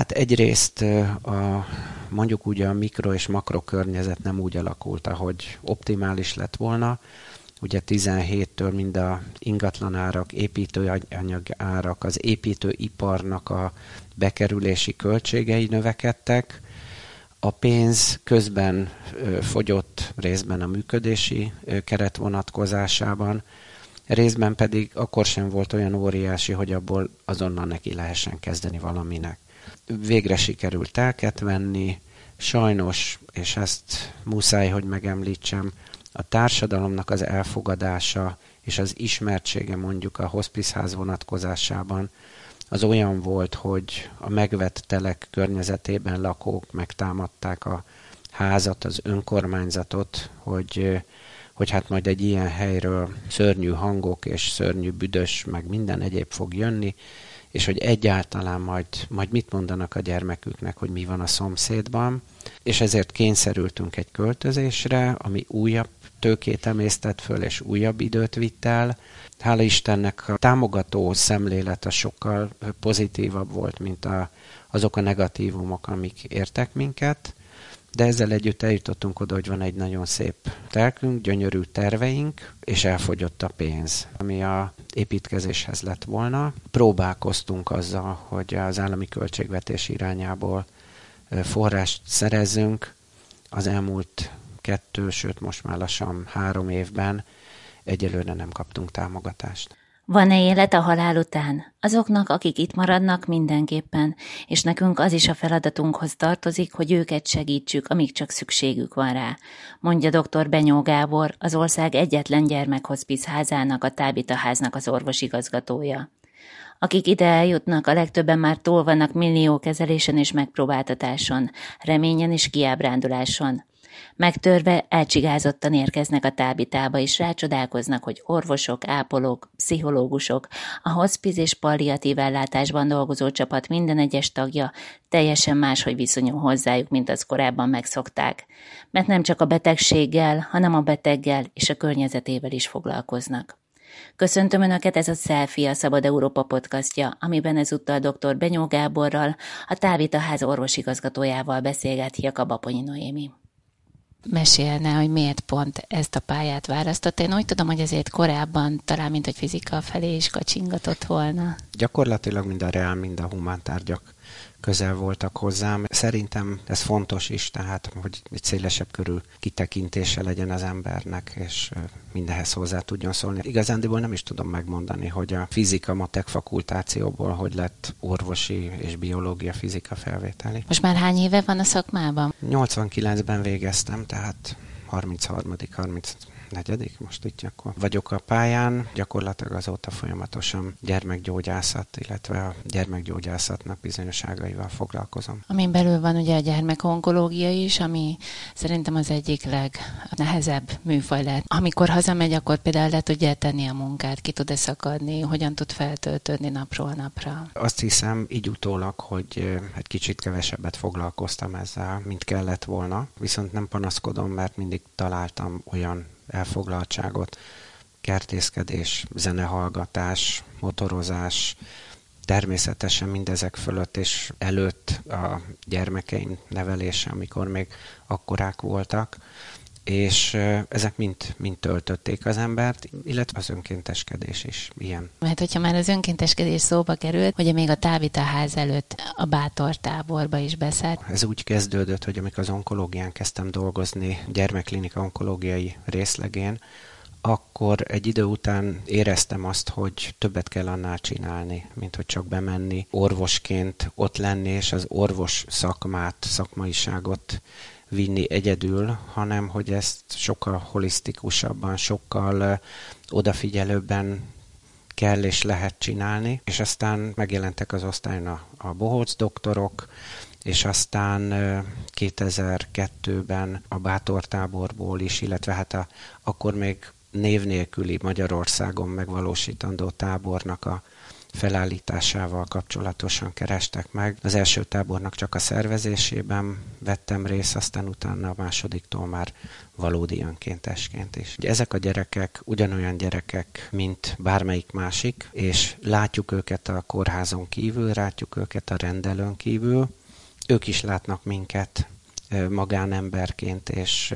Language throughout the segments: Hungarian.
Hát egyrészt a, mondjuk úgy a mikro és makro környezet nem úgy alakult, ahogy optimális lett volna. Ugye 17-től mind a ingatlanárak, építőanyag árak, az építőiparnak a bekerülési költségei növekedtek, a pénz közben fogyott részben a működési keret vonatkozásában, részben pedig akkor sem volt olyan óriási, hogy abból azonnal neki lehessen kezdeni valaminek. Végre sikerült telket venni, sajnos, és ezt muszáj, hogy megemlítsem, a társadalomnak az elfogadása és az ismertsége mondjuk a hospizház vonatkozásában az olyan volt, hogy a megvett telek környezetében lakók megtámadták a házat, az önkormányzatot, hogy, hogy hát majd egy ilyen helyről szörnyű hangok és szörnyű büdös, meg minden egyéb fog jönni, és hogy egyáltalán majd, majd mit mondanak a gyermeküknek, hogy mi van a szomszédban, és ezért kényszerültünk egy költözésre, ami újabb tőkét emésztett föl, és újabb időt vitt el. Hála Istennek a támogató szemlélete sokkal pozitívabb volt, mint a, azok a negatívumok, amik értek minket, de ezzel együtt eljutottunk oda, hogy van egy nagyon szép telkünk, gyönyörű terveink, és elfogyott a pénz, ami a építkezéshez lett volna. Próbálkoztunk azzal, hogy az állami költségvetés irányából forrást szerezzünk. Az elmúlt kettő, sőt most már lassan három évben egyelőre nem kaptunk támogatást. Van-e élet a halál után? Azoknak, akik itt maradnak mindenképpen, és nekünk az is a feladatunkhoz tartozik, hogy őket segítsük, amíg csak szükségük van rá, mondja dr. Benyó Gábor, az ország egyetlen gyermekhospic házának, a Tábita háznak az orvosigazgatója. Akik ide eljutnak, a legtöbben már túl vannak millió kezelésen és megpróbáltatáson, reményen és kiábránduláson. Megtörve elcsigázottan érkeznek a tábitába, és rácsodálkoznak, hogy orvosok, ápolók, pszichológusok, a hospiz és palliatív ellátásban dolgozó csapat minden egyes tagja teljesen máshogy viszonyul hozzájuk, mint az korábban megszokták. Mert nem csak a betegséggel, hanem a beteggel és a környezetével is foglalkoznak. Köszöntöm Önöket, ez a Selfie, a Szabad Európa podcastja, amiben ezúttal dr. Benyó Gáborral, a Távita ház orvosigazgatójával beszélget Jakab Aponyi Noémi mesélne, hogy miért pont ezt a pályát választott. Én úgy tudom, hogy ezért korábban talán, mint hogy fizika felé is kacsingatott volna. Gyakorlatilag mind a reál, mind a humántárgyak közel voltak hozzám. Szerintem ez fontos is, tehát hogy egy szélesebb körül kitekintése legyen az embernek, és mindenhez hozzá tudjon szólni. Igazándiból nem is tudom megmondani, hogy a fizika matek fakultációból hogy lett orvosi és biológia fizika felvételi. Most már hány éve van a szakmában? 89-ben végeztem, tehát 33 30 negyedik, most itt akkor vagyok a pályán, gyakorlatilag azóta folyamatosan gyermekgyógyászat, illetve a gyermekgyógyászatnak bizonyosságaival foglalkozom. Amin belül van ugye a gyermekonkológia is, ami szerintem az egyik legnehezebb műfaj lehet. Amikor hazamegy, akkor például le tudja tenni a munkát, ki tud-e szakadni, hogyan tud feltöltődni napról napra? Azt hiszem így utólag, hogy egy kicsit kevesebbet foglalkoztam ezzel, mint kellett volna, viszont nem panaszkodom, mert mindig találtam olyan elfoglaltságot, kertészkedés, zenehallgatás, motorozás, természetesen mindezek fölött és előtt a gyermekeim nevelése, amikor még akkorák voltak, és ezek mind, mind töltötték az embert, illetve az önkénteskedés is ilyen. Mert hogyha már az önkénteskedés szóba került, hogy még a Távita ház előtt a Bátor táborba is beszállt. Ez úgy kezdődött, hogy amikor az onkológián kezdtem dolgozni, gyermekklinika onkológiai részlegén, akkor egy idő után éreztem azt, hogy többet kell annál csinálni, mint hogy csak bemenni orvosként ott lenni, és az orvos szakmát, szakmaiságot vinni egyedül, hanem hogy ezt sokkal holisztikusabban, sokkal odafigyelőbben kell és lehet csinálni, és aztán megjelentek az osztályon a, a bohóc doktorok, és aztán 2002-ben a bátortáborból is, illetve hát a, akkor még név nélküli Magyarországon megvalósítandó tábornak a felállításával kapcsolatosan kerestek meg. Az első tábornak csak a szervezésében vettem részt, aztán utána a másodiktól már valódi önkéntesként is. Ezek a gyerekek ugyanolyan gyerekek, mint bármelyik másik, és látjuk őket a kórházon kívül, látjuk őket a rendelőn kívül, ők is látnak minket magánemberként, és,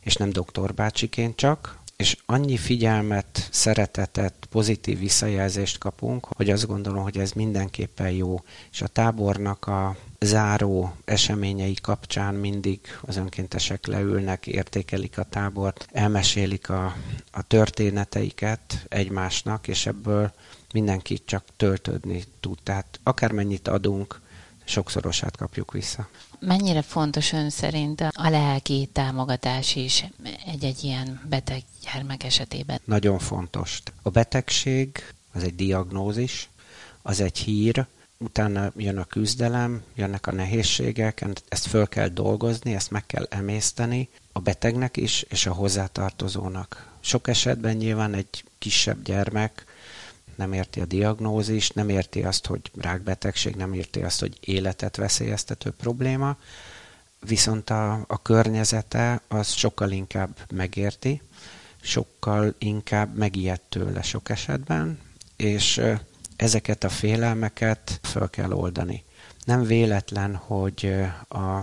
és nem doktorbácsiként csak, és annyi figyelmet, szeretetet, pozitív visszajelzést kapunk, hogy azt gondolom, hogy ez mindenképpen jó. És a tábornak a záró eseményei kapcsán mindig az önkéntesek leülnek, értékelik a tábort, elmesélik a, a történeteiket egymásnak, és ebből mindenki csak töltődni tud. Tehát akármennyit adunk, sokszorosát kapjuk vissza. Mennyire fontos ön szerint a lelki támogatás is egy-egy ilyen beteg gyermek esetében? Nagyon fontos. A betegség az egy diagnózis, az egy hír, utána jön a küzdelem, jönnek a nehézségek, ezt föl kell dolgozni, ezt meg kell emészteni a betegnek is, és a hozzátartozónak. Sok esetben nyilván egy kisebb gyermek nem érti a diagnózist, nem érti azt, hogy rákbetegség, nem érti azt, hogy életet veszélyeztető probléma, viszont a, a környezete az sokkal inkább megérti, sokkal inkább megijed tőle sok esetben, és ezeket a félelmeket föl kell oldani. Nem véletlen, hogy a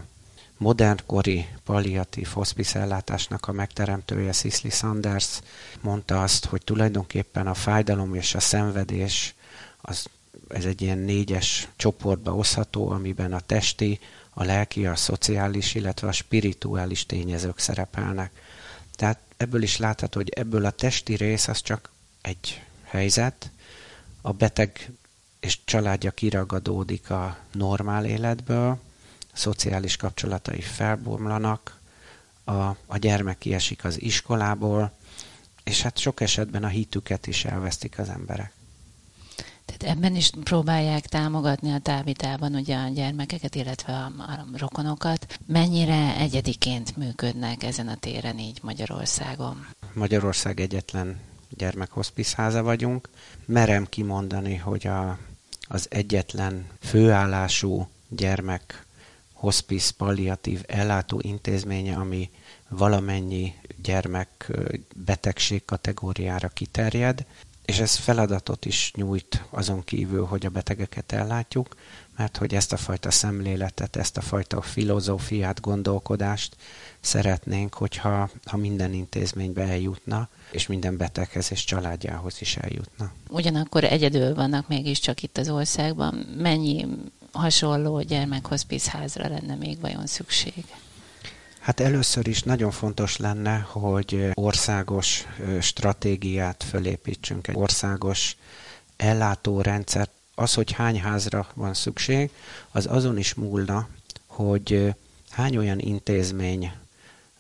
modernkori palliatív hospice ellátásnak a megteremtője Cicely Sanders mondta azt, hogy tulajdonképpen a fájdalom és a szenvedés az, ez egy ilyen négyes csoportba oszható, amiben a testi, a lelki, a szociális, illetve a spirituális tényezők szerepelnek. Tehát ebből is látható, hogy ebből a testi rész az csak egy helyzet, a beteg és családja kiragadódik a normál életből, szociális kapcsolatai felbomlanak, a, a gyermek kiesik az iskolából, és hát sok esetben a hitüket is elvesztik az emberek. Tehát ebben is próbálják támogatni a távitában ugye a gyermekeket, illetve a, a rokonokat. Mennyire egyediként működnek ezen a téren így Magyarországon? Magyarország egyetlen gyermekhospiszháza vagyunk. Merem kimondani, hogy a, az egyetlen főállású gyermek hospice palliatív ellátó intézménye, ami valamennyi gyermek betegség kategóriára kiterjed, és ez feladatot is nyújt azon kívül, hogy a betegeket ellátjuk, mert hogy ezt a fajta szemléletet, ezt a fajta filozófiát, gondolkodást szeretnénk, hogyha ha minden intézménybe eljutna, és minden beteghez és családjához is eljutna. Ugyanakkor egyedül vannak mégiscsak itt az országban. Mennyi hasonló gyermekhospice lenne még vajon szükség? Hát először is nagyon fontos lenne, hogy országos stratégiát fölépítsünk, egy országos ellátórendszer. Az, hogy hány házra van szükség, az azon is múlna, hogy hány olyan intézmény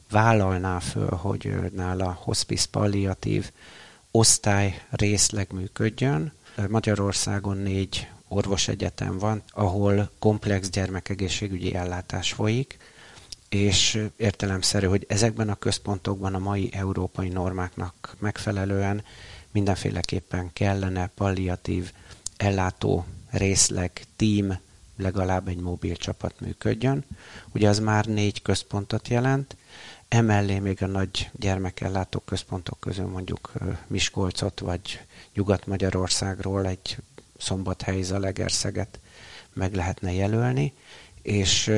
vállalná föl, hogy nála hospice palliatív osztály részleg működjön. Magyarországon négy orvosegyetem van, ahol komplex gyermekegészségügyi ellátás folyik, és értelemszerű, hogy ezekben a központokban a mai európai normáknak megfelelően mindenféleképpen kellene palliatív ellátó részleg, team, legalább egy mobil csapat működjön. Ugye az már négy központot jelent, emellé még a nagy gyermekellátó központok közül mondjuk Miskolcot vagy Nyugat-Magyarországról egy Szombathely, Zalegerszeget meg lehetne jelölni, és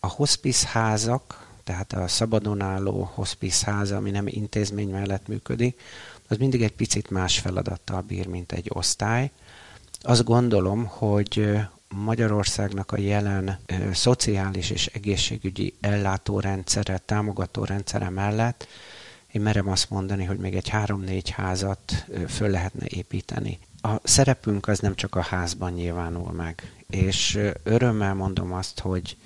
a hospice házak, tehát a szabadon álló hospice háza, ami nem intézmény mellett működik, az mindig egy picit más feladattal bír, mint egy osztály. Azt gondolom, hogy Magyarországnak a jelen szociális és egészségügyi ellátórendszere, támogatórendszere mellett én merem azt mondani, hogy még egy három-négy házat föl lehetne építeni a szerepünk az nem csak a házban nyilvánul meg, és örömmel mondom azt, hogy,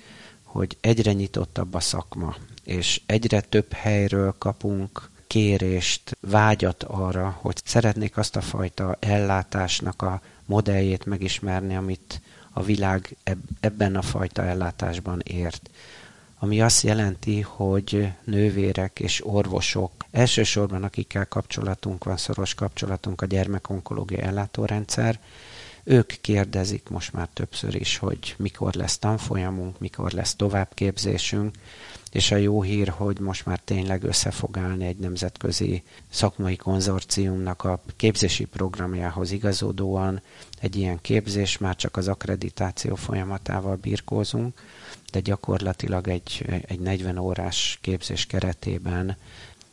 hogy egyre nyitottabb a szakma, és egyre több helyről kapunk kérést, vágyat arra, hogy szeretnék azt a fajta ellátásnak a modelljét megismerni, amit a világ ebben a fajta ellátásban ért. Ami azt jelenti, hogy nővérek és orvosok, elsősorban akikkel kapcsolatunk van, szoros kapcsolatunk a gyermekonkológiai ellátórendszer, ők kérdezik most már többször is, hogy mikor lesz tanfolyamunk, mikor lesz továbbképzésünk, és a jó hír, hogy most már tényleg össze fog állni egy nemzetközi szakmai konzorciumnak a képzési programjához igazodóan. Egy ilyen képzés, már csak az akkreditáció folyamatával birkózunk, de gyakorlatilag egy, egy 40 órás képzés keretében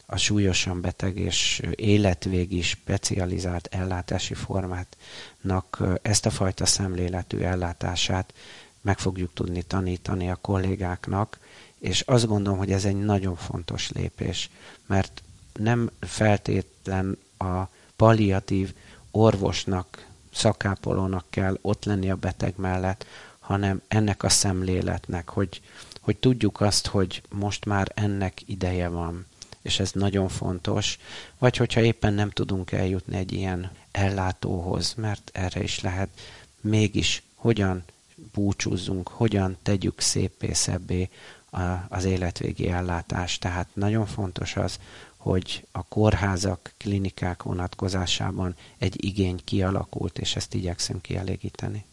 a súlyosan beteg és életvégi specializált ellátási formátnak ezt a fajta szemléletű ellátását meg fogjuk tudni tanítani a kollégáknak, és azt gondolom, hogy ez egy nagyon fontos lépés, mert nem feltétlen a palliatív orvosnak, szakápolónak kell ott lenni a beteg mellett, hanem ennek a szemléletnek, hogy, hogy tudjuk azt, hogy most már ennek ideje van, és ez nagyon fontos, vagy hogyha éppen nem tudunk eljutni egy ilyen ellátóhoz, mert erre is lehet, mégis hogyan búcsúzzunk, hogyan tegyük szépé, szebbé az életvégi ellátást. Tehát nagyon fontos az, hogy a kórházak, klinikák vonatkozásában egy igény kialakult, és ezt igyekszünk kielégíteni.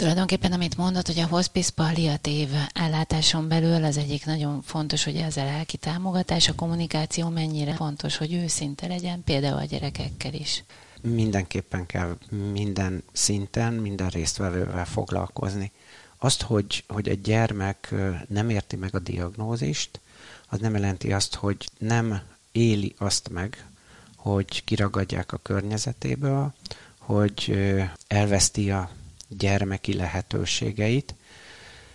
Tulajdonképpen, amit mondott, hogy a hospice palliatív ellátáson belül az egyik nagyon fontos, hogy ez a lelki támogatás, a kommunikáció mennyire fontos, hogy őszinte legyen, például a gyerekekkel is. Mindenképpen kell minden szinten, minden résztvevővel foglalkozni. Azt, hogy, hogy egy gyermek nem érti meg a diagnózist, az nem jelenti azt, hogy nem éli azt meg, hogy kiragadják a környezetéből, hogy elveszti a gyermeki lehetőségeit.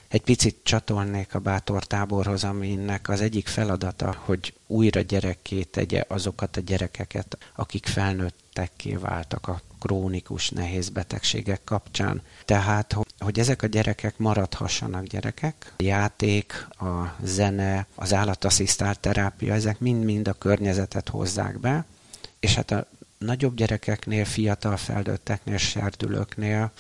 Egy picit csatolnék a bátor táborhoz, aminek az egyik feladata, hogy újra gyerekké tegye azokat a gyerekeket, akik felnőttekké váltak a krónikus nehéz betegségek kapcsán. Tehát, hogy ezek a gyerekek maradhassanak gyerekek, a játék, a zene, az állatasszisztált terápia, ezek mind-mind a környezetet hozzák be, és hát a nagyobb gyerekeknél, fiatal felnőtteknél, serdülőknél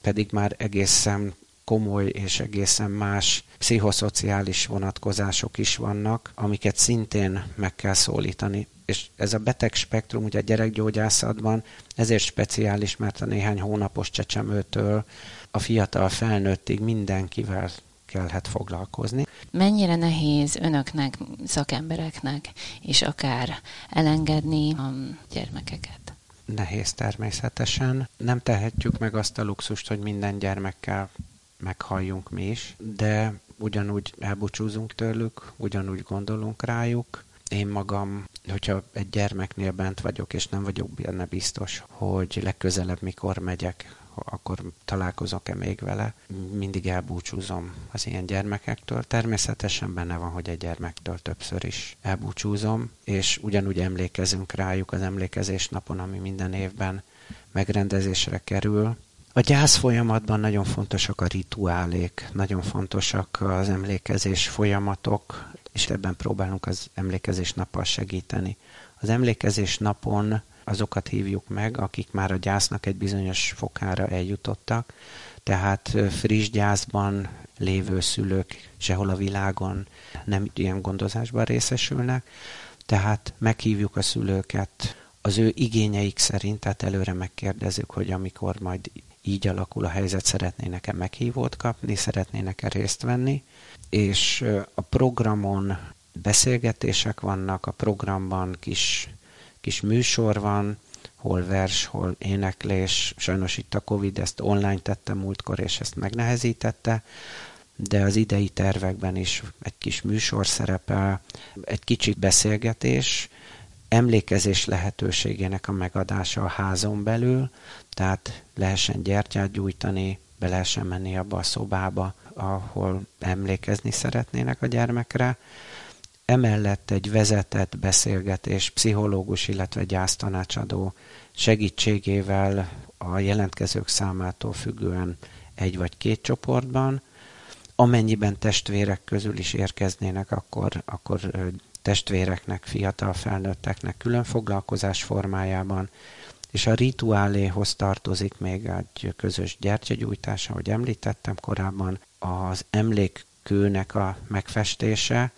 pedig már egészen komoly és egészen más pszichoszociális vonatkozások is vannak, amiket szintén meg kell szólítani. És ez a beteg spektrum ugye a gyerekgyógyászatban ezért speciális, mert a néhány hónapos csecsemőtől a fiatal felnőttig mindenkivel kellhet foglalkozni. Mennyire nehéz önöknek, szakembereknek, és akár elengedni a gyermekeket? Nehéz természetesen. Nem tehetjük meg azt a luxust, hogy minden gyermekkel meghalljunk mi is, de ugyanúgy elbúcsúzunk tőlük, ugyanúgy gondolunk rájuk. Én magam, hogyha egy gyermeknél bent vagyok, és nem vagyok benne biztos, hogy legközelebb mikor megyek, akkor találkozok-e még vele. Mindig elbúcsúzom az ilyen gyermekektől. Természetesen benne van, hogy egy gyermektől többször is elbúcsúzom, és ugyanúgy emlékezünk rájuk az emlékezés napon, ami minden évben megrendezésre kerül. A gyász folyamatban nagyon fontosak a rituálék, nagyon fontosak az emlékezés folyamatok, és ebben próbálunk az emlékezés nappal segíteni. Az emlékezés napon azokat hívjuk meg, akik már a gyásznak egy bizonyos fokára eljutottak, tehát friss gyászban lévő szülők sehol a világon nem ilyen gondozásban részesülnek, tehát meghívjuk a szülőket az ő igényeik szerint, tehát előre megkérdezzük, hogy amikor majd így alakul a helyzet, szeretnének-e meghívót kapni, szeretnének-e részt venni, és a programon beszélgetések vannak, a programban kis kis műsor van, hol vers, hol éneklés. Sajnos itt a Covid ezt online tette múltkor, és ezt megnehezítette, de az idei tervekben is egy kis műsor szerepel, egy kicsit beszélgetés, emlékezés lehetőségének a megadása a házon belül, tehát lehessen gyertyát gyújtani, be lehessen menni abba a szobába, ahol emlékezni szeretnének a gyermekre, Emellett egy vezetett beszélgetés pszichológus, illetve gyásztanácsadó segítségével a jelentkezők számától függően egy vagy két csoportban. Amennyiben testvérek közül is érkeznének, akkor, akkor testvéreknek, fiatal felnőtteknek külön foglalkozás formájában, és a rituáléhoz tartozik még egy közös gyertyagyújtás, ahogy említettem korábban, az emlék kőnek a megfestése,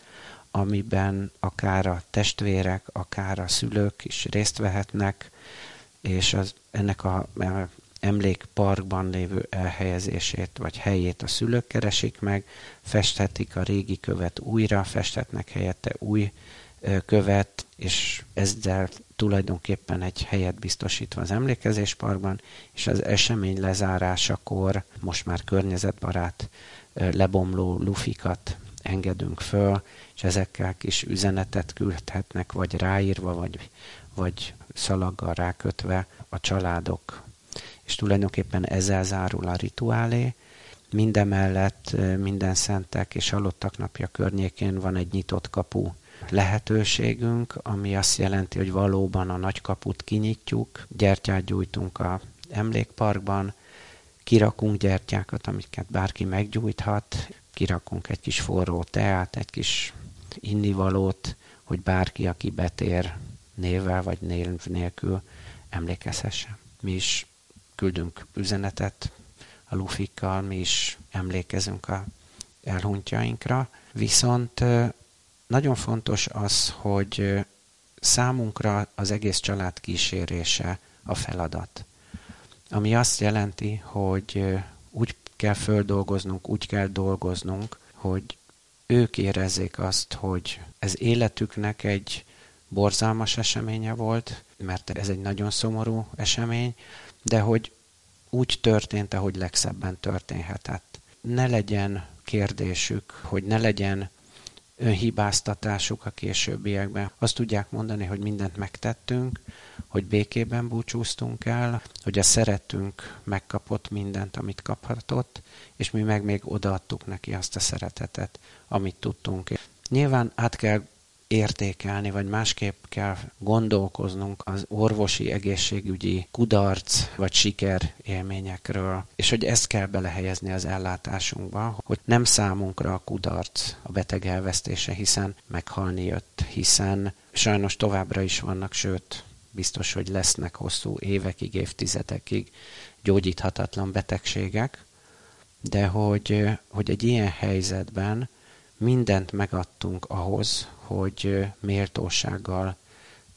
amiben akár a testvérek, akár a szülők is részt vehetnek, és az, ennek a emlékparkban lévő elhelyezését vagy helyét a szülők keresik meg, festhetik a régi követ újra, festhetnek helyette új követ, és ezzel tulajdonképpen egy helyet biztosítva az emlékezésparkban, és az esemény lezárásakor most már környezetbarát lebomló lufikat engedünk föl, és ezekkel kis üzenetet küldhetnek, vagy ráírva, vagy, vagy szalaggal rákötve a családok. És tulajdonképpen ezzel zárul a rituálé. Mindemellett minden szentek és halottak napja környékén van egy nyitott kapu lehetőségünk, ami azt jelenti, hogy valóban a nagy kaput kinyitjuk, gyertyát gyújtunk a emlékparkban, kirakunk gyertyákat, amiket bárki meggyújthat, kirakunk egy kis forró teát, egy kis innivalót, hogy bárki, aki betér névvel vagy név nélkül emlékezhessen. Mi is küldünk üzenetet a lufikkal, mi is emlékezünk a elhunytjainkra, viszont nagyon fontos az, hogy számunkra az egész család kísérése a feladat. Ami azt jelenti, hogy úgy kell földolgoznunk, úgy kell dolgoznunk, hogy ők érezzék azt, hogy ez életüknek egy borzalmas eseménye volt, mert ez egy nagyon szomorú esemény, de hogy úgy történt, ahogy legszebben történhetett. Ne legyen kérdésük, hogy ne legyen önhibáztatásuk a későbbiekben. Azt tudják mondani, hogy mindent megtettünk, hogy békében búcsúztunk el, hogy a szeretünk megkapott mindent, amit kaphatott, és mi meg még odaadtuk neki azt a szeretetet, amit tudtunk. Nyilván át kell értékelni, vagy másképp kell gondolkoznunk az orvosi egészségügyi kudarc vagy siker élményekről, és hogy ezt kell belehelyezni az ellátásunkba, hogy nem számunkra a kudarc a beteg elvesztése, hiszen meghalni jött, hiszen sajnos továbbra is vannak, sőt, biztos, hogy lesznek hosszú évekig, évtizedekig gyógyíthatatlan betegségek, de hogy, hogy egy ilyen helyzetben mindent megadtunk ahhoz, hogy méltósággal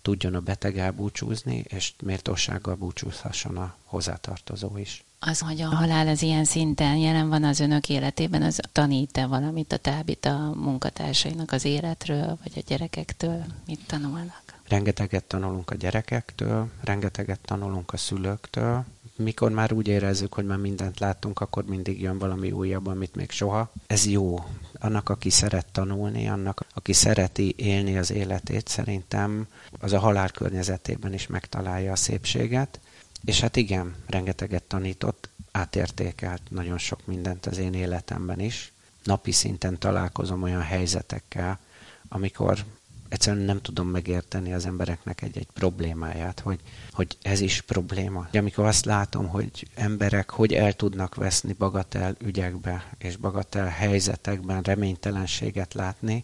tudjon a beteg elbúcsúzni, és méltósággal búcsúzhasson a hozzátartozó is. Az, hogy a halál az ilyen szinten jelen van az önök életében, az tanít-e valamit a tábit a munkatársainak az életről, vagy a gyerekektől? Mit tanulnak? Rengeteget tanulunk a gyerekektől, rengeteget tanulunk a szülőktől, mikor már úgy érezzük, hogy már mindent láttunk, akkor mindig jön valami újabb, amit még soha. Ez jó. Annak, aki szeret tanulni, annak, aki szereti élni az életét, szerintem az a halál környezetében is megtalálja a szépséget. És hát igen, rengeteget tanított, átértékelt nagyon sok mindent az én életemben is. Napi szinten találkozom olyan helyzetekkel, amikor egyszerűen nem tudom megérteni az embereknek egy-egy problémáját, hogy, hogy ez is probléma. Amikor azt látom, hogy emberek hogy el tudnak veszni bagatel ügyekbe és bagatel helyzetekben reménytelenséget látni,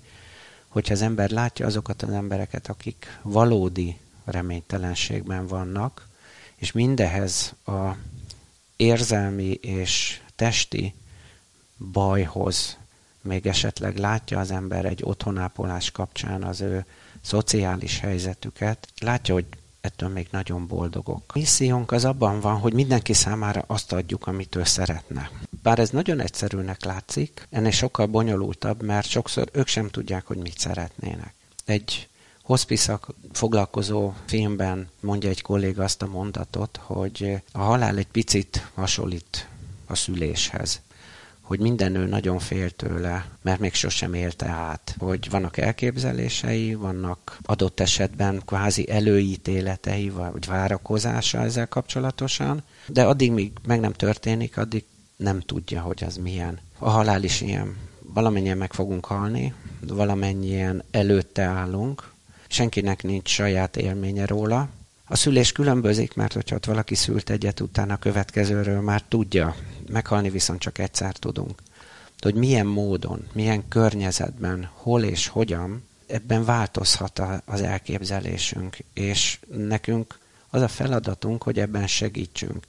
hogyha az ember látja azokat az embereket, akik valódi reménytelenségben vannak, és mindehez a érzelmi és testi bajhoz még esetleg látja az ember egy otthonápolás kapcsán az ő szociális helyzetüket, látja, hogy ettől még nagyon boldogok. A missziónk az abban van, hogy mindenki számára azt adjuk, amit ő szeretne. Bár ez nagyon egyszerűnek látszik, ennél sokkal bonyolultabb, mert sokszor ők sem tudják, hogy mit szeretnének. Egy hospice foglalkozó filmben mondja egy kolléga azt a mondatot, hogy a halál egy picit hasonlít a szüléshez hogy minden nő nagyon fél tőle, mert még sosem élte át, hogy vannak elképzelései, vannak adott esetben kvázi előítéletei, vagy várakozása ezzel kapcsolatosan, de addig, míg meg nem történik, addig nem tudja, hogy az milyen. A halál is ilyen. Valamennyien meg fogunk halni, valamennyien előtte állunk, senkinek nincs saját élménye róla, a szülés különbözik, mert hogyha ott valaki szült egyet, utána a következőről már tudja. Meghalni viszont csak egyszer tudunk. De hogy milyen módon, milyen környezetben, hol és hogyan, ebben változhat az elképzelésünk, és nekünk az a feladatunk, hogy ebben segítsünk.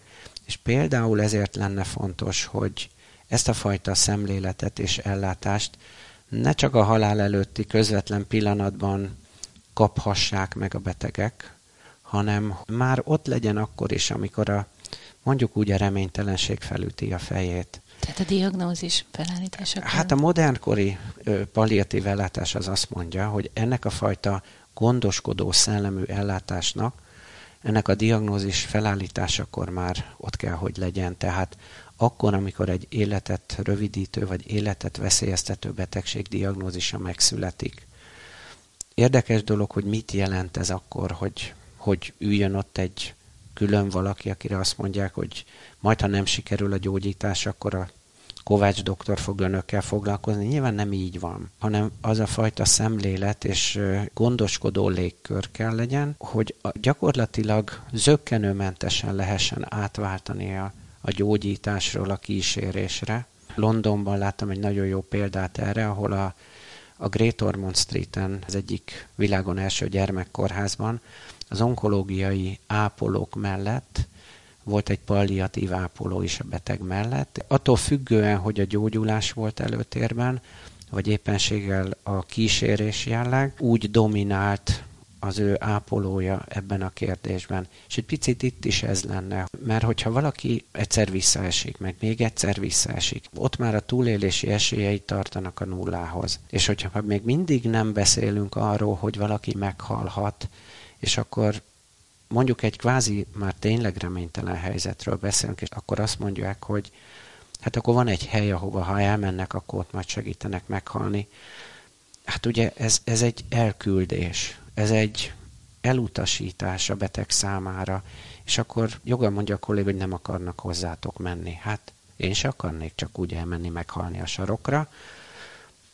És például ezért lenne fontos, hogy ezt a fajta szemléletet és ellátást ne csak a halál előtti közvetlen pillanatban kaphassák meg a betegek, hanem már ott legyen akkor is, amikor a, mondjuk úgy a reménytelenség felüti a fejét. Tehát a diagnózis felállítása. Hát a modernkori palliatív ellátás az azt mondja, hogy ennek a fajta gondoskodó szellemű ellátásnak, ennek a diagnózis felállításakor már ott kell, hogy legyen. Tehát akkor, amikor egy életet rövidítő vagy életet veszélyeztető betegség diagnózisa megszületik. Érdekes dolog, hogy mit jelent ez akkor, hogy, hogy üljön ott egy külön valaki, akire azt mondják, hogy majd, ha nem sikerül a gyógyítás, akkor a Kovács doktor fog önökkel foglalkozni. Nyilván nem így van, hanem az a fajta szemlélet és gondoskodó légkör kell legyen, hogy gyakorlatilag zöggenőmentesen lehessen átváltani a, a gyógyításról a kísérésre. Londonban láttam egy nagyon jó példát erre, ahol a, a Great Ormond Street-en, az egyik világon első gyermekkórházban, az onkológiai ápolók mellett volt egy palliatív ápoló is a beteg mellett. Attól függően, hogy a gyógyulás volt előtérben, vagy éppenséggel a kísérés jelleg, úgy dominált az ő ápolója ebben a kérdésben. És egy picit itt is ez lenne, mert hogyha valaki egyszer visszaesik, meg még egyszer visszaesik, ott már a túlélési esélyei tartanak a nullához. És hogyha még mindig nem beszélünk arról, hogy valaki meghalhat, és akkor mondjuk egy kvázi már tényleg reménytelen helyzetről beszélünk, és akkor azt mondják, hogy hát akkor van egy hely, ahova ha elmennek, akkor ott majd segítenek meghalni. Hát ugye ez, ez egy elküldés, ez egy elutasítás a beteg számára, és akkor joga mondja a kollég, hogy nem akarnak hozzátok menni. Hát én se akarnék csak úgy elmenni meghalni a sarokra,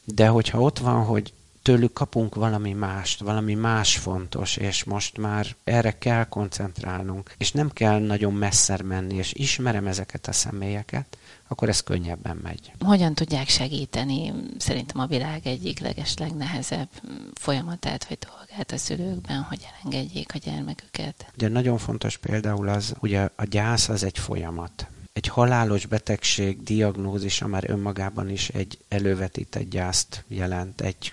de hogyha ott van, hogy tőlük kapunk valami mást, valami más fontos, és most már erre kell koncentrálnunk, és nem kell nagyon messzer menni, és ismerem ezeket a személyeket, akkor ez könnyebben megy. Hogyan tudják segíteni szerintem a világ egyik legeslegnehezebb folyamatát vagy dolgát a szülőkben, hogy elengedjék a gyermeküket? Ugye nagyon fontos például az, ugye a gyász az egy folyamat egy halálos betegség diagnózisa már önmagában is egy elővetített gyászt jelent, egy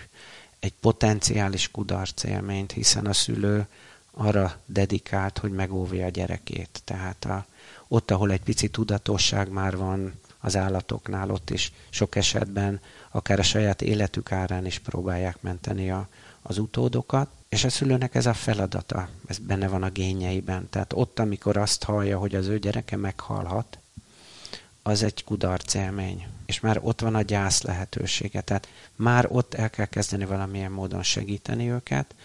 egy potenciális kudarc élményt, hiszen a szülő arra dedikált, hogy megóvja a gyerekét. Tehát a, ott, ahol egy pici tudatosság már van az állatoknál, ott is sok esetben akár a saját életük árán is próbálják menteni a, az utódokat. És a szülőnek ez a feladata, ez benne van a génjeiben. Tehát ott, amikor azt hallja, hogy az ő gyereke meghalhat, az egy kudarc élmény és már ott van a gyász lehetősége. Tehát már ott el kell kezdeni valamilyen módon segíteni őket,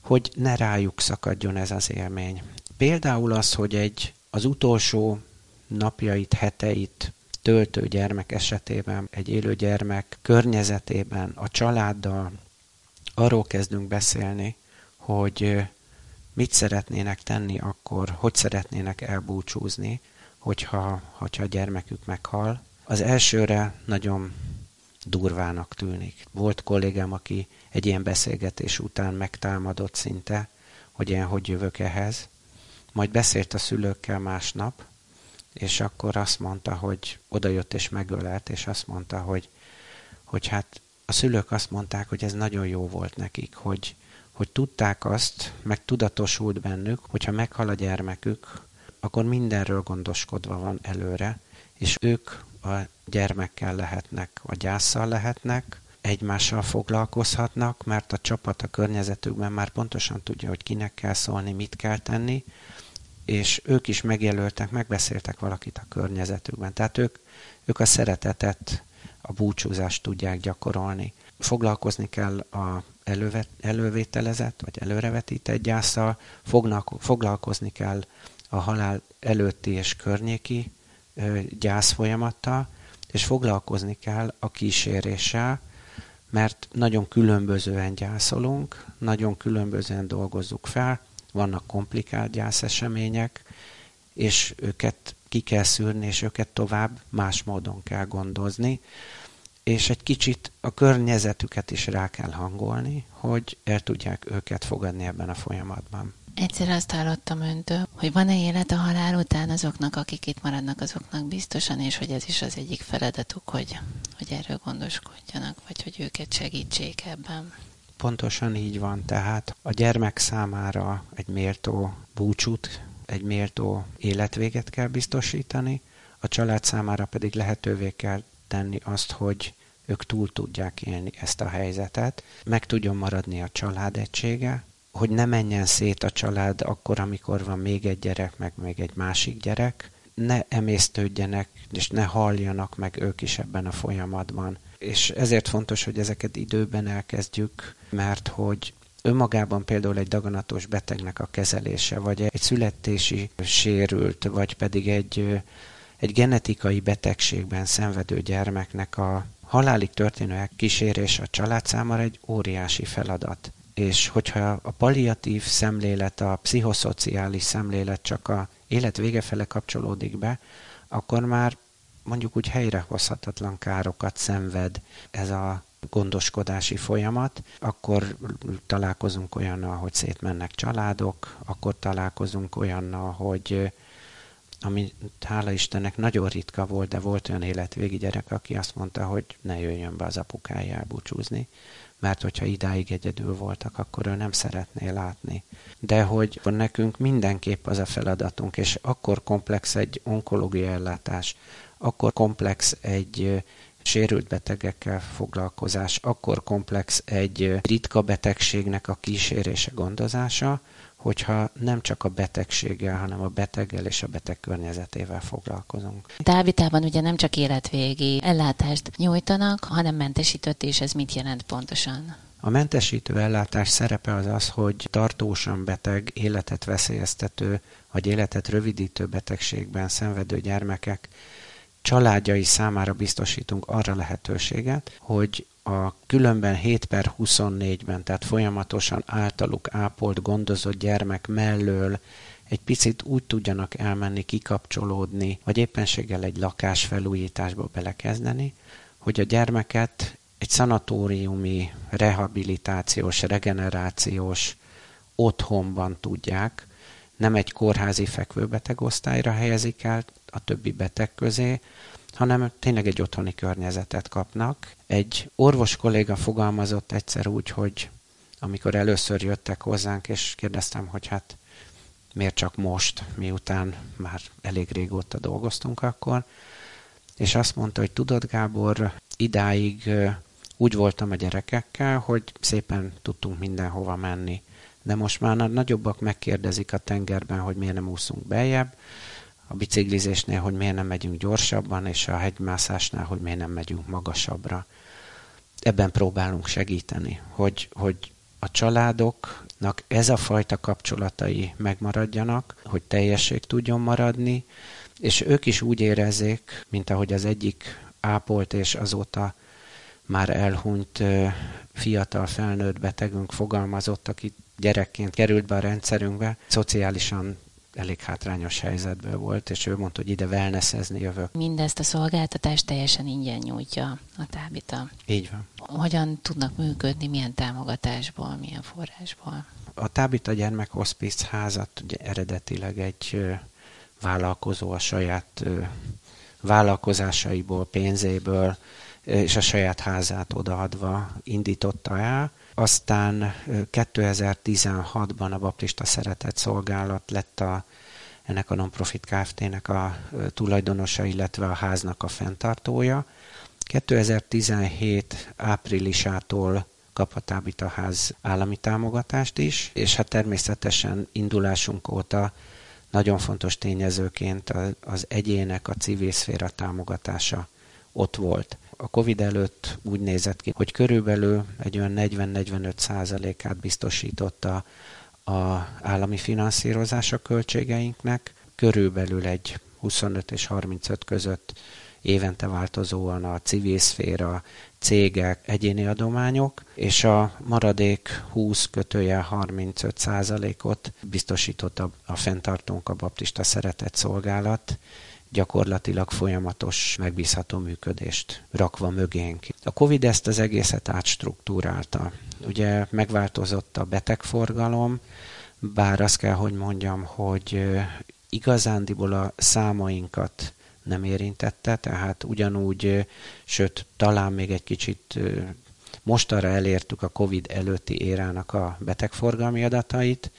hogy ne rájuk szakadjon ez az élmény. Például az, hogy egy az utolsó napjait, heteit töltő gyermek esetében, egy élő gyermek környezetében, a családdal arról kezdünk beszélni, hogy mit szeretnének tenni akkor, hogy szeretnének elbúcsúzni, hogyha, hogyha a gyermekük meghal, az elsőre nagyon durvának tűnik. Volt kollégám, aki egy ilyen beszélgetés után megtámadott szinte, hogy én hogy jövök ehhez. Majd beszélt a szülőkkel másnap, és akkor azt mondta, hogy odajött és megölelt, és azt mondta, hogy, hogy hát a szülők azt mondták, hogy ez nagyon jó volt nekik, hogy, hogy tudták azt, meg tudatosult bennük, hogyha meghal a gyermekük, akkor mindenről gondoskodva van előre, és ők a gyermekkel lehetnek, a gyászsal lehetnek, egymással foglalkozhatnak, mert a csapat a környezetükben már pontosan tudja, hogy kinek kell szólni, mit kell tenni, és ők is megjelöltek, megbeszéltek valakit a környezetükben. Tehát ők, ők a szeretetet, a búcsúzást tudják gyakorolni. Foglalkozni kell a elővet, elővételezett, vagy előrevetített gyászsal, foglalkozni kell a halál előtti és környéki gyászfolyamattal, és foglalkozni kell a kíséréssel, mert nagyon különbözően gyászolunk, nagyon különbözően dolgozzuk fel, vannak komplikált gyászesemények, és őket ki kell szűrni, és őket tovább más módon kell gondozni, és egy kicsit a környezetüket is rá kell hangolni, hogy el tudják őket fogadni ebben a folyamatban. Egyszer azt hallottam öntől, hogy van-e élet a halál után azoknak, akik itt maradnak, azoknak biztosan, és hogy ez is az egyik feladatuk, hogy, hogy erről gondoskodjanak, vagy hogy őket segítsék ebben. Pontosan így van, tehát a gyermek számára egy méltó búcsút, egy méltó életvéget kell biztosítani, a család számára pedig lehetővé kell tenni azt, hogy ők túl tudják élni ezt a helyzetet, meg tudjon maradni a család egysége, hogy ne menjen szét a család akkor, amikor van még egy gyerek, meg még egy másik gyerek, ne emésztődjenek, és ne halljanak meg ők is ebben a folyamatban. És ezért fontos, hogy ezeket időben elkezdjük, mert hogy önmagában például egy daganatos betegnek a kezelése, vagy egy születési sérült, vagy pedig egy, egy genetikai betegségben szenvedő gyermeknek a halálig történő kísérés a család számára egy óriási feladat. És hogyha a palliatív szemlélet, a pszichoszociális szemlélet csak a élet vége fele kapcsolódik be, akkor már mondjuk úgy helyrehozhatatlan károkat szenved ez a gondoskodási folyamat, akkor találkozunk olyannal, hogy szétmennek családok, akkor találkozunk olyannal, hogy ami hála Istennek nagyon ritka volt, de volt olyan életvégi gyerek, aki azt mondta, hogy ne jöjjön be az apukája elbúcsúzni, mert hogyha idáig egyedül voltak, akkor ő nem szeretné látni. De hogy nekünk mindenképp az a feladatunk, és akkor komplex egy onkológiai ellátás, akkor komplex egy sérült betegekkel foglalkozás, akkor komplex egy ritka betegségnek a kísérése, gondozása, hogyha nem csak a betegséggel, hanem a beteggel és a beteg környezetével foglalkozunk. Dávidában ugye nem csak életvégi ellátást nyújtanak, hanem mentesített, és ez mit jelent pontosan? A mentesítő ellátás szerepe az az, hogy tartósan beteg, életet veszélyeztető vagy életet rövidítő betegségben szenvedő gyermekek családjai számára biztosítunk arra lehetőséget, hogy a különben 7 per 24-ben, tehát folyamatosan általuk ápolt, gondozott gyermek mellől egy picit úgy tudjanak elmenni, kikapcsolódni, vagy éppenséggel egy lakásfelújításba belekezdeni, hogy a gyermeket egy szanatóriumi, rehabilitációs, regenerációs otthonban tudják, nem egy kórházi fekvőbeteg osztályra helyezik el a többi beteg közé, hanem tényleg egy otthoni környezetet kapnak. Egy orvos kolléga fogalmazott egyszer úgy, hogy amikor először jöttek hozzánk, és kérdeztem, hogy hát miért csak most, miután már elég régóta dolgoztunk akkor, és azt mondta, hogy tudod Gábor, idáig úgy voltam a gyerekekkel, hogy szépen tudtunk mindenhova menni. De most már a nagyobbak megkérdezik a tengerben, hogy miért nem úszunk beljebb, a biciklizésnél, hogy miért nem megyünk gyorsabban, és a hegymászásnál, hogy miért nem megyünk magasabbra. Ebben próbálunk segíteni, hogy, hogy a családoknak ez a fajta kapcsolatai megmaradjanak, hogy teljesség tudjon maradni, és ők is úgy érezzék, mint ahogy az egyik ápolt és azóta már elhunyt fiatal felnőtt betegünk fogalmazott, aki gyerekként került be a rendszerünkbe, szociálisan elég hátrányos helyzetből volt, és ő mondta, hogy ide wellnessezni jövök. Mindezt a szolgáltatást teljesen ingyen nyújtja a tábita. Így van. Hogyan tudnak működni, milyen támogatásból, milyen forrásból? A Tábita Gyermek Hospice házat ugye eredetileg egy vállalkozó a saját vállalkozásaiból, pénzéből és a saját házát odaadva indította el. Aztán 2016-ban a Baptista Szeretett Szolgálat lett a, ennek a non-profit Kft-nek a tulajdonosa, illetve a háznak a fenntartója. 2017 áprilisától kap a ház állami támogatást is, és hát természetesen indulásunk óta nagyon fontos tényezőként az egyének, a civil szféra támogatása ott volt. A Covid előtt úgy nézett ki, hogy körülbelül egy olyan 40-45 százalékát biztosította a állami finanszírozás a költségeinknek, körülbelül egy 25 és 35 között évente változóan a civil szféra, cégek, egyéni adományok, és a maradék 20 kötője 35 százalékot biztosította a fenntartónk a Baptista Szeretett Szolgálat, gyakorlatilag folyamatos, megbízható működést rakva mögénk. A Covid ezt az egészet átstruktúrálta. Ugye megváltozott a betegforgalom, bár azt kell, hogy mondjam, hogy igazándiból a számainkat nem érintette, tehát ugyanúgy, sőt, talán még egy kicsit mostanra elértük a COVID előtti érának a betegforgalmi adatait.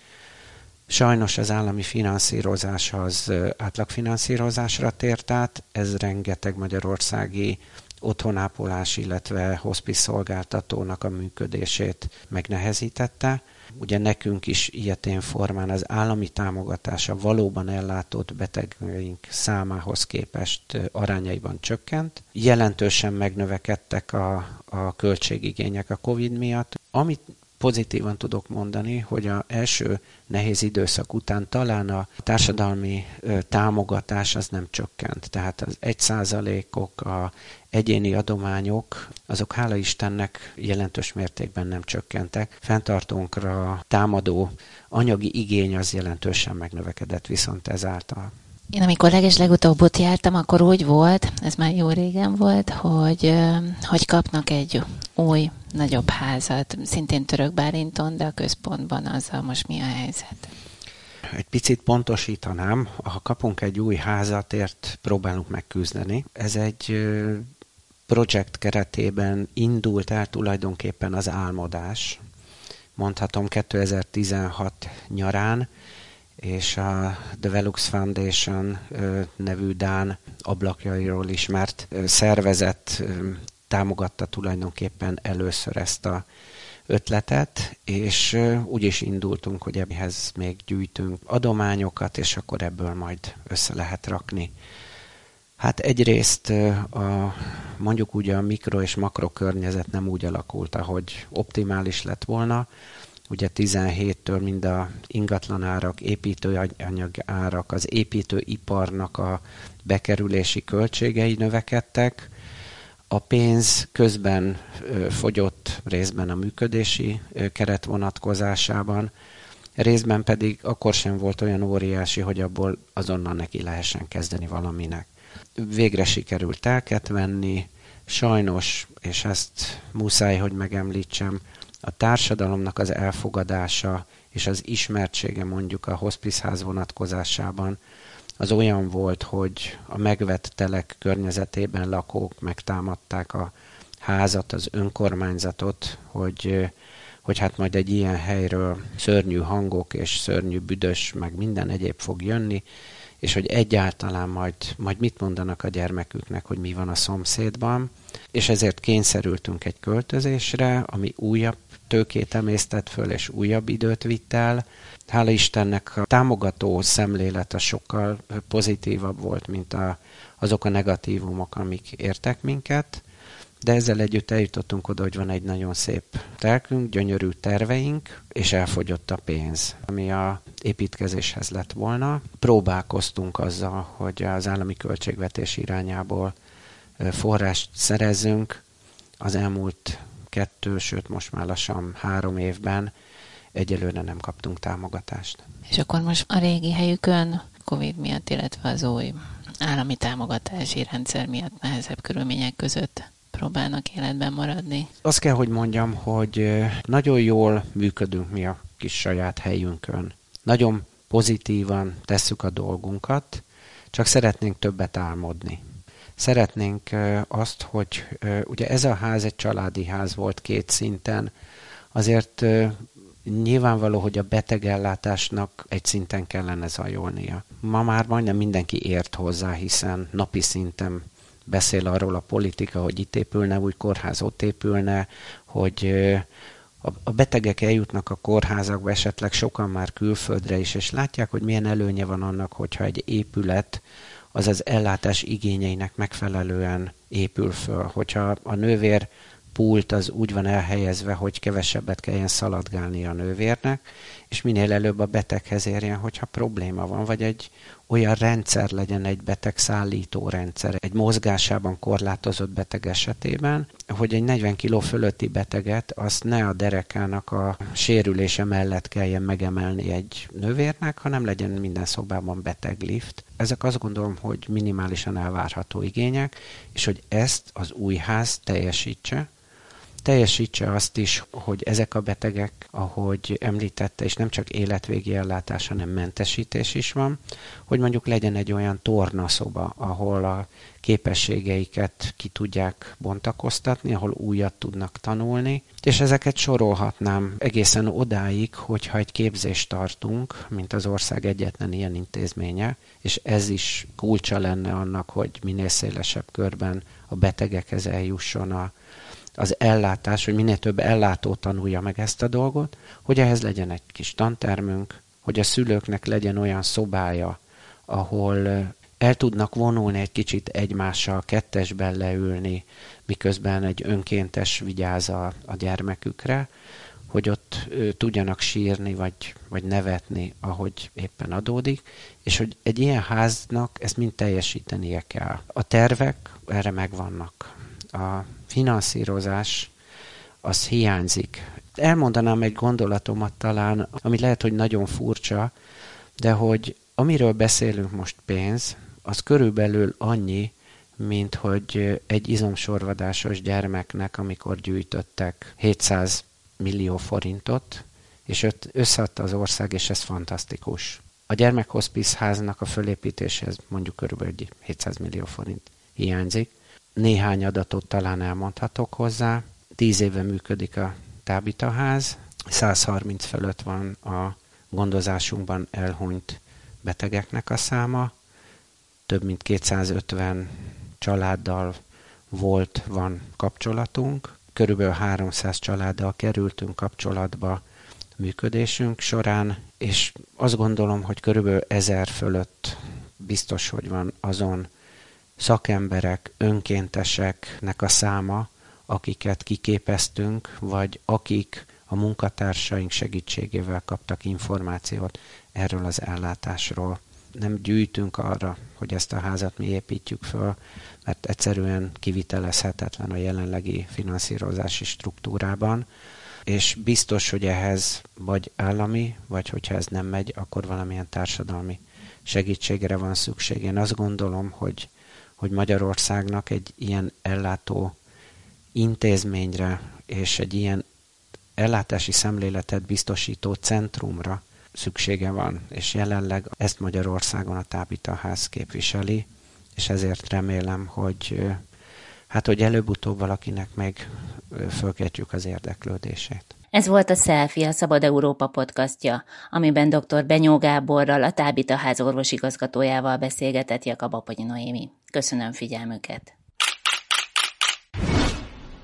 Sajnos az állami finanszírozás az átlagfinanszírozásra tért át, ez rengeteg magyarországi otthonápolás, illetve hospice szolgáltatónak a működését megnehezítette. Ugye nekünk is ilyetén formán az állami támogatása valóban ellátott betegeink számához képest arányaiban csökkent. Jelentősen megnövekedtek a, a költségigények a COVID miatt. Amit pozitívan tudok mondani, hogy a első nehéz időszak után talán a társadalmi támogatás az nem csökkent. Tehát az egy százalékok, a egyéni adományok, azok hála Istennek jelentős mértékben nem csökkentek. Fentartónkra támadó anyagi igény az jelentősen megnövekedett viszont ezáltal. Én amikor leges legutóbb ott jártam, akkor úgy volt, ez már jó régen volt, hogy, hogy kapnak egy új, nagyobb házat, szintén Török Bálinton, de a központban azzal most mi a helyzet? Egy picit pontosítanám, ha kapunk egy új házatért, próbálunk megküzdeni. Ez egy projekt keretében indult el tulajdonképpen az álmodás. Mondhatom 2016 nyarán, és a The Velux Foundation nevű Dán ablakjairól ismert szervezet támogatta tulajdonképpen először ezt a ötletet, és úgy is indultunk, hogy ebbehez még gyűjtünk adományokat, és akkor ebből majd össze lehet rakni. Hát egyrészt a, mondjuk úgy a mikro és makro környezet nem úgy alakult, ahogy optimális lett volna, ugye 17-től mind a ingatlanárak, építőanyag árak, az építőiparnak a bekerülési költségei növekedtek, a pénz közben fogyott részben a működési keret vonatkozásában, részben pedig akkor sem volt olyan óriási, hogy abból azonnal neki lehessen kezdeni valaminek. Végre sikerült telket venni, sajnos, és ezt muszáj, hogy megemlítsem, a társadalomnak az elfogadása és az ismertsége mondjuk a hospice vonatkozásában az olyan volt, hogy a megvett telek környezetében lakók megtámadták a házat, az önkormányzatot, hogy, hogy hát majd egy ilyen helyről szörnyű hangok és szörnyű büdös, meg minden egyéb fog jönni, és hogy egyáltalán majd, majd mit mondanak a gyermeküknek, hogy mi van a szomszédban, és ezért kényszerültünk egy költözésre, ami újabb tőkét emésztett föl, és újabb időt vitt el. Hála Istennek a támogató szemlélete sokkal pozitívabb volt, mint a, azok a negatívumok, amik értek minket, de ezzel együtt eljutottunk oda, hogy van egy nagyon szép telkünk, gyönyörű terveink, és elfogyott a pénz, ami a építkezéshez lett volna. Próbálkoztunk azzal, hogy az állami költségvetés irányából forrást szerezzünk. Az elmúlt kettő, sőt most már lassan három évben egyelőre nem kaptunk támogatást. És akkor most a régi helyükön Covid miatt, illetve az új állami támogatási rendszer miatt nehezebb körülmények között próbálnak életben maradni? Azt kell, hogy mondjam, hogy nagyon jól működünk mi a kis saját helyünkön. Nagyon pozitívan tesszük a dolgunkat, csak szeretnénk többet álmodni. Szeretnénk azt, hogy ugye ez a ház egy családi ház volt két szinten, azért nyilvánvaló, hogy a betegellátásnak egy szinten kellene zajolnia. Ma már majdnem mindenki ért hozzá, hiszen napi szinten beszél arról a politika, hogy itt épülne új kórház, ott épülne, hogy a betegek eljutnak a kórházakba, esetleg sokan már külföldre is, és látják, hogy milyen előnye van annak, hogyha egy épület az az ellátás igényeinek megfelelően épül föl. Hogyha a nővér pult az úgy van elhelyezve, hogy kevesebbet kelljen szaladgálni a nővérnek, és minél előbb a beteghez érjen, hogyha probléma van, vagy egy olyan rendszer legyen egy beteg rendszer, egy mozgásában korlátozott beteg esetében, hogy egy 40 kg fölötti beteget azt ne a derekának a sérülése mellett kelljen megemelni egy nővérnek, hanem legyen minden szobában beteglift. Ezek azt gondolom, hogy minimálisan elvárható igények, és hogy ezt az új ház teljesítse, teljesítse azt is, hogy ezek a betegek, ahogy említette, és nem csak életvégi ellátás, hanem mentesítés is van, hogy mondjuk legyen egy olyan tornaszoba, ahol a képességeiket ki tudják bontakoztatni, ahol újat tudnak tanulni, és ezeket sorolhatnám egészen odáig, hogyha egy képzést tartunk, mint az ország egyetlen ilyen intézménye, és ez is kulcsa lenne annak, hogy minél szélesebb körben a betegekhez eljusson a, az ellátás, hogy minél több ellátó tanulja meg ezt a dolgot, hogy ehhez legyen egy kis tantermünk, hogy a szülőknek legyen olyan szobája, ahol el tudnak vonulni egy kicsit egymással, kettesben leülni, miközben egy önkéntes vigyáz a, a gyermekükre, hogy ott tudjanak sírni, vagy, vagy nevetni, ahogy éppen adódik, és hogy egy ilyen háznak ezt mind teljesítenie kell. A tervek erre megvannak. A finanszírozás az hiányzik. Elmondanám egy gondolatomat talán, ami lehet, hogy nagyon furcsa, de hogy amiről beszélünk most pénz, az körülbelül annyi, mint hogy egy izomsorvadásos gyermeknek, amikor gyűjtöttek 700 millió forintot, és összeadta az ország, és ez fantasztikus. A gyermekhospice háznak a fölépítéshez mondjuk körülbelül 700 millió forint hiányzik. Néhány adatot talán elmondhatok hozzá. Tíz éve működik a tábitaház, 130 fölött van a gondozásunkban elhunyt betegeknek a száma, több mint 250 családdal volt, van kapcsolatunk. Körülbelül 300 családdal kerültünk kapcsolatba működésünk során, és azt gondolom, hogy körülbelül ezer fölött biztos, hogy van azon szakemberek, önkénteseknek a száma, akiket kiképeztünk, vagy akik a munkatársaink segítségével kaptak információt erről az ellátásról nem gyűjtünk arra, hogy ezt a házat mi építjük föl, mert egyszerűen kivitelezhetetlen a jelenlegi finanszírozási struktúrában, és biztos, hogy ehhez vagy állami, vagy hogyha ez nem megy, akkor valamilyen társadalmi segítségre van szükség. Én azt gondolom, hogy, hogy Magyarországnak egy ilyen ellátó intézményre és egy ilyen ellátási szemléletet biztosító centrumra szüksége van, és jelenleg ezt Magyarországon a Tábita Ház képviseli, és ezért remélem, hogy hát, hogy előbb-utóbb valakinek meg fölkeltjük az érdeklődését. Ez volt a Selfie, a Szabad Európa podcastja, amiben dr. Benyó Gáborral, a Tábita Ház orvosigazgatójával beszélgetett Jakab Aponyi Noémi. Köszönöm figyelmüket!